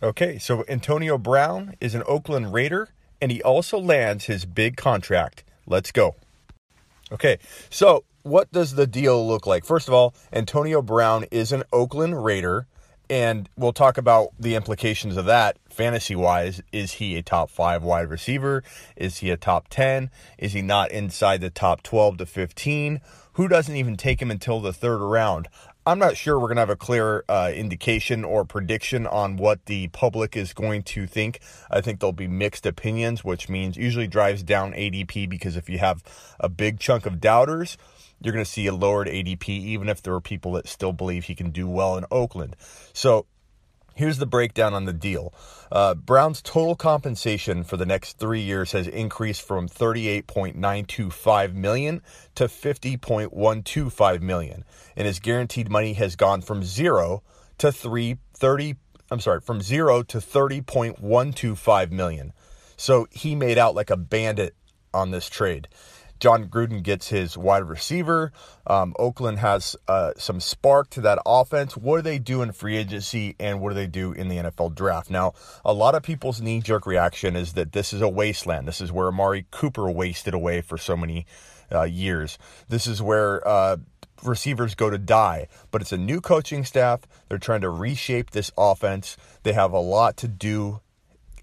Okay, so Antonio Brown is an Oakland Raider, and he also lands his big contract. Let's go. Okay, so what does the deal look like? First of all, Antonio Brown is an Oakland Raider, and we'll talk about the implications of that fantasy wise. Is he a top five wide receiver? Is he a top 10? Is he not inside the top 12 to 15? Who doesn't even take him until the third round? I'm not sure we're going to have a clear uh, indication or prediction on what the public is going to think. I think there'll be mixed opinions, which means usually drives down ADP because if you have a big chunk of doubters, you're going to see a lowered ADP, even if there are people that still believe he can do well in Oakland. So Here's the breakdown on the deal. Uh, Brown's total compensation for the next three years has increased from 38.925 million to 50.125 million, and his guaranteed money has gone from zero to three thirty. I'm sorry, from zero to 30.125 million. So he made out like a bandit on this trade. Jon Gruden gets his wide receiver. Um, Oakland has uh, some spark to that offense. What do they do in free agency and what do they do in the NFL draft? Now, a lot of people's knee jerk reaction is that this is a wasteland. This is where Amari Cooper wasted away for so many uh, years. This is where. Uh, receivers go to die. But it's a new coaching staff. They're trying to reshape this offense. They have a lot to do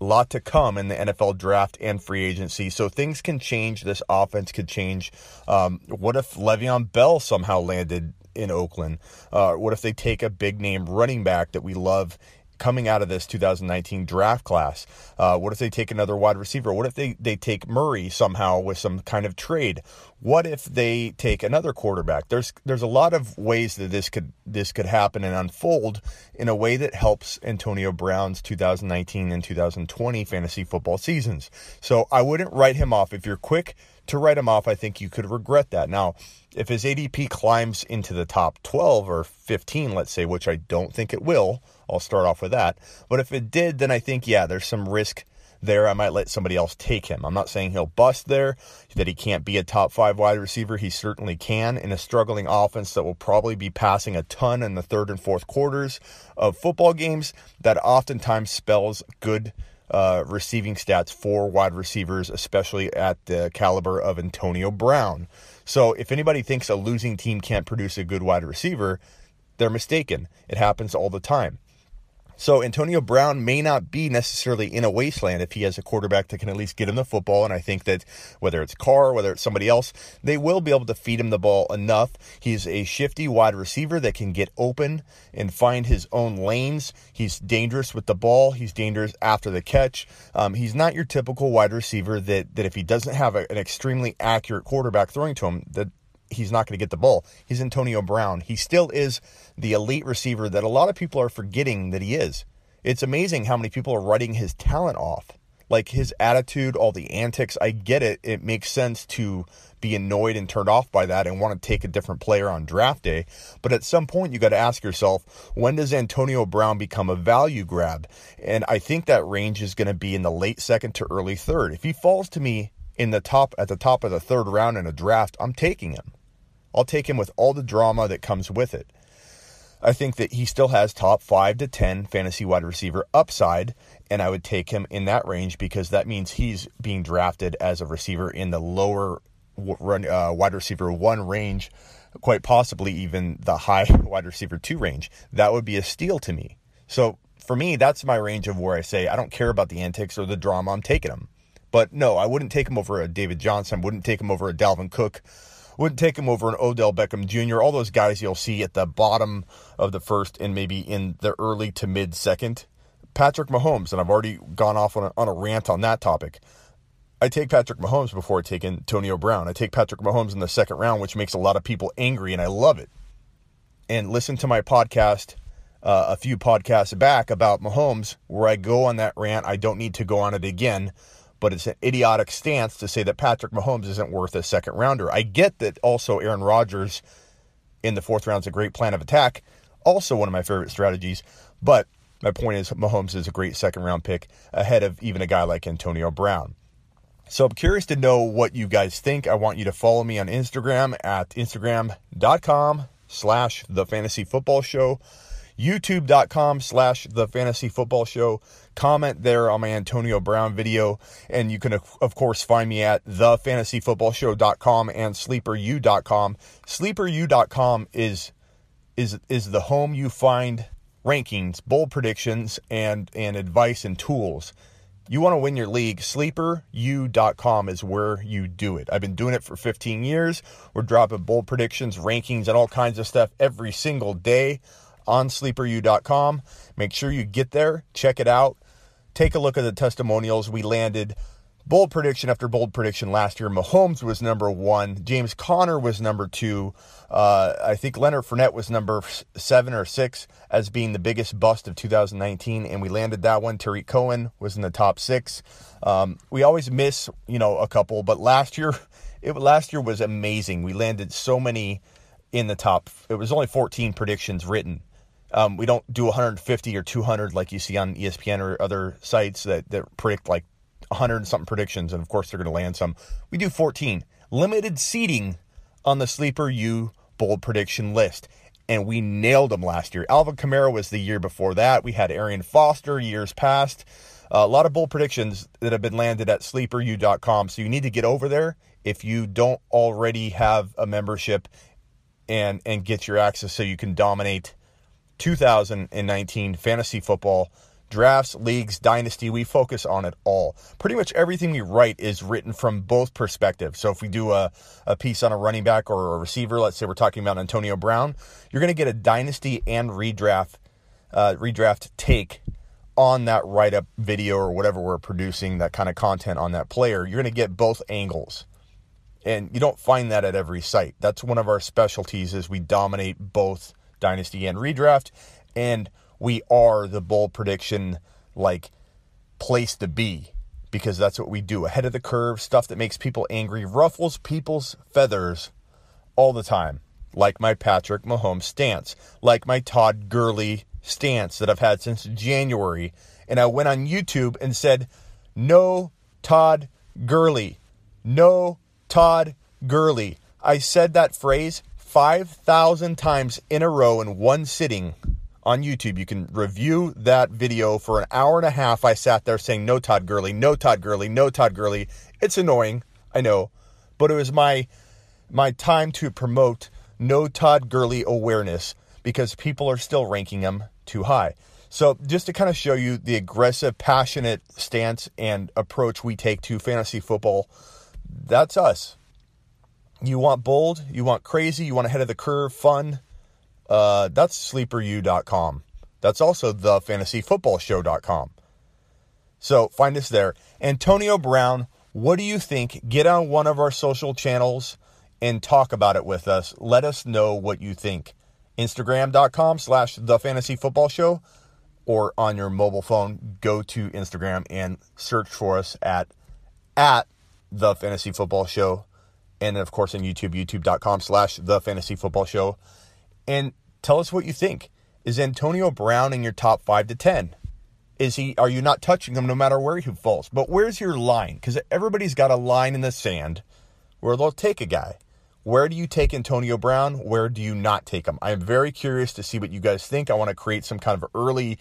lot to come in the NFL draft and free agency. So things can change. This offense could change. Um, what if Le'Veon Bell somehow landed in Oakland? Uh, what if they take a big name running back that we love coming out of this 2019 draft class? Uh, what if they take another wide receiver? What if they, they take Murray somehow with some kind of trade? What if they take another quarterback? There's there's a lot of ways that this could this could happen and unfold in a way that helps Antonio Brown's 2019 and 2020 fantasy football seasons. So I wouldn't write him off. If you're quick to write him off, I think you could regret that. Now, if his ADP climbs into the top 12 or 15, let's say, which I don't think it will, I'll start off with that. But if it did, then I think, yeah, there's some risk there. I might let somebody else take him. I'm not saying he'll bust there, that he can't be a top five wide receiver. He certainly can in a struggling offense that will probably be passing a ton in the third and fourth quarters of football games. That oftentimes spells good uh, receiving stats for wide receivers, especially at the caliber of Antonio Brown. So if anybody thinks a losing team can't produce a good wide receiver, they're mistaken. It happens all the time. So Antonio Brown may not be necessarily in a wasteland if he has a quarterback that can at least get him the football. And I think that whether it's Carr, whether it's somebody else, they will be able to feed him the ball enough. He's a shifty wide receiver that can get open and find his own lanes. He's dangerous with the ball. He's dangerous after the catch. Um, he's not your typical wide receiver that that if he doesn't have a, an extremely accurate quarterback throwing to him, that he's not going to get the ball. He's Antonio Brown. He still is the elite receiver that a lot of people are forgetting that he is. It's amazing how many people are writing his talent off. Like his attitude, all the antics, I get it. It makes sense to be annoyed and turned off by that and want to take a different player on draft day. But at some point, you got to ask yourself, when does Antonio Brown become a value grab? And I think that range is going to be in the late second to early third. If he falls to me in the top at the top of the third round in a draft, I'm taking him. I'll take him with all the drama that comes with it. I think that he still has top five to 10 fantasy wide receiver upside, and I would take him in that range because that means he's being drafted as a receiver in the lower uh, wide receiver one range, quite possibly even the high wide receiver two range. That would be a steal to me. So for me, that's my range of where I say I don't care about the antics or the drama. I'm taking him. But no, I wouldn't take him over a David Johnson. Wouldn't take him over a Dalvin Cook wouldn't take him over an Odell Beckham Jr. All those guys you'll see at the bottom of the first and maybe in the early to mid second. Patrick Mahomes, and I've already gone off on a, on a rant on that topic. I take Patrick Mahomes before I take Antonio Brown. I take Patrick Mahomes in the second round, which makes a lot of people angry, and I love it. And listen to my podcast uh, a few podcasts back about Mahomes, where I go on that rant. I don't need to go on it again, but it's an idiotic stance to say that Patrick Mahomes isn't worth a second rounder. I get that also Aaron Rodgers in the fourth round is a great plan of attack, also one of my favorite strategies, but my point is Mahomes is a great second round pick ahead of even a guy like Antonio Brown. So I'm curious to know what you guys think. I want you to follow me on Instagram at instagram.com slash the fantasy football show youtube.com slash the fantasy football show. Comment there on my antonio brown video. And you can of course find me at thefantasyfootballshow.com and sleeperu.com sleeperu.com is is is the home you find rankings bold predictions and and advice and tools. You want to win your league, sleeperu.com is where you do it. I've been doing it for 15 years. We're dropping bold predictions, rankings, and all kinds of stuff every single day on sleeperu.com. Make sure you get there, check it out, take a look at the testimonials. We landed bold prediction after bold prediction last year. Mahomes was number one. James Conner was number two. Uh, I think Leonard Fournette was number seven or six as being the biggest bust of 2019, and we landed that one. Tarik Cohen was in the top six. Um, we always miss, you know, a couple, but last year, it last year was amazing. We landed so many in the top. It was only 14 predictions written. Um, we don't do 150 or 200 like you see on ESPN or other sites that, that predict like 100 something predictions, and of course they're going to land some. We do 14 limited seating on the sleeper U bold prediction list, and we nailed them last year. Alvin Kamara was the year before that. We had Arian Foster years past. Uh, a lot of bold predictions that have been landed at sleeperu.com. So you need to get over there if you don't already have a membership and and get your access so you can dominate 2019 fantasy football drafts, leagues, dynasty, we focus on it all. Pretty much everything we write is written from both perspectives. So if we do a, a piece on a running back or a receiver, let's say we're talking about Antonio Brown, you're going to get a dynasty and redraft uh, redraft take on that write up video or whatever we're producing, that kind of content on that player. You're going to get both angles. And you don't find that at every site. That's one of our specialties is we dominate both dynasty and redraft and we are the bold prediction like place to be because that's what we do. Ahead of the curve stuff that makes people angry ruffles people's feathers all the time. Like my Patrick Mahomes stance. Like my Todd Gurley stance that I've had since January. And I went on YouTube and said no Todd Gurley. No Todd Gurley. I said that phrase 5,000 times in a row in one sitting on YouTube. You can review that video for an hour and a half. I sat there saying, No Todd Gurley, no Todd Gurley, no Todd Gurley. It's annoying, I know, but it was my my time to promote no Todd Gurley awareness because people are still ranking him too high. So, just to kind of show you the aggressive, passionate stance and approach we take to fantasy football, that's us. You want bold, you want crazy, you want ahead of the curve, fun, uh, that's sleeperu.com. That's also the fantasyfootballshow.com. So find us there. Antonio Brown, what do you think? Get on one of our social channels and talk about it with us. Let us know what you think. Instagram.com slash the fantasy football show or on your mobile phone, go to Instagram and search for us at at the fantasy football show. And of course on YouTube, youtube.com slash the fantasy football show and tell us what you think. Is Antonio Brown in your top five to 10? Is he, are you not touching him no matter where he falls? But where's your line? Because everybody's got a line in the sand where they'll take a guy. Where do you take Antonio Brown? Where do you not take him? I'm very curious to see what you guys think. I want to create some kind of early,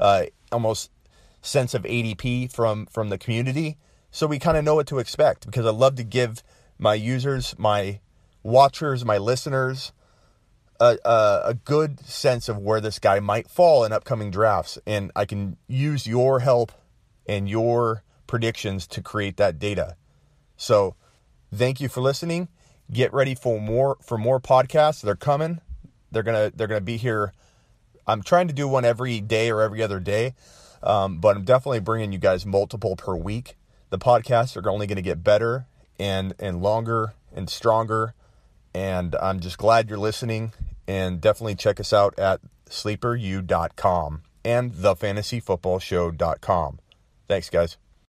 uh, almost sense of ADP from from the community, so we kind of know what to expect. Because I love to give my users, my watchers, my listeners, a, a, a, good sense of where this guy might fall in upcoming drafts. And I can use your help and your predictions to create that data. So thank you for listening. Get ready for more for more podcasts. They're coming. They're gonna they're gonna be here. I'm trying to do one every day or every other day, um, but I'm definitely bringing you guys multiple per week. The podcasts are only going to get better and and longer and stronger and I'm just glad you're listening. And definitely check us out at sleeperu.com and thefantasyfootballshow.com. Thanks, guys.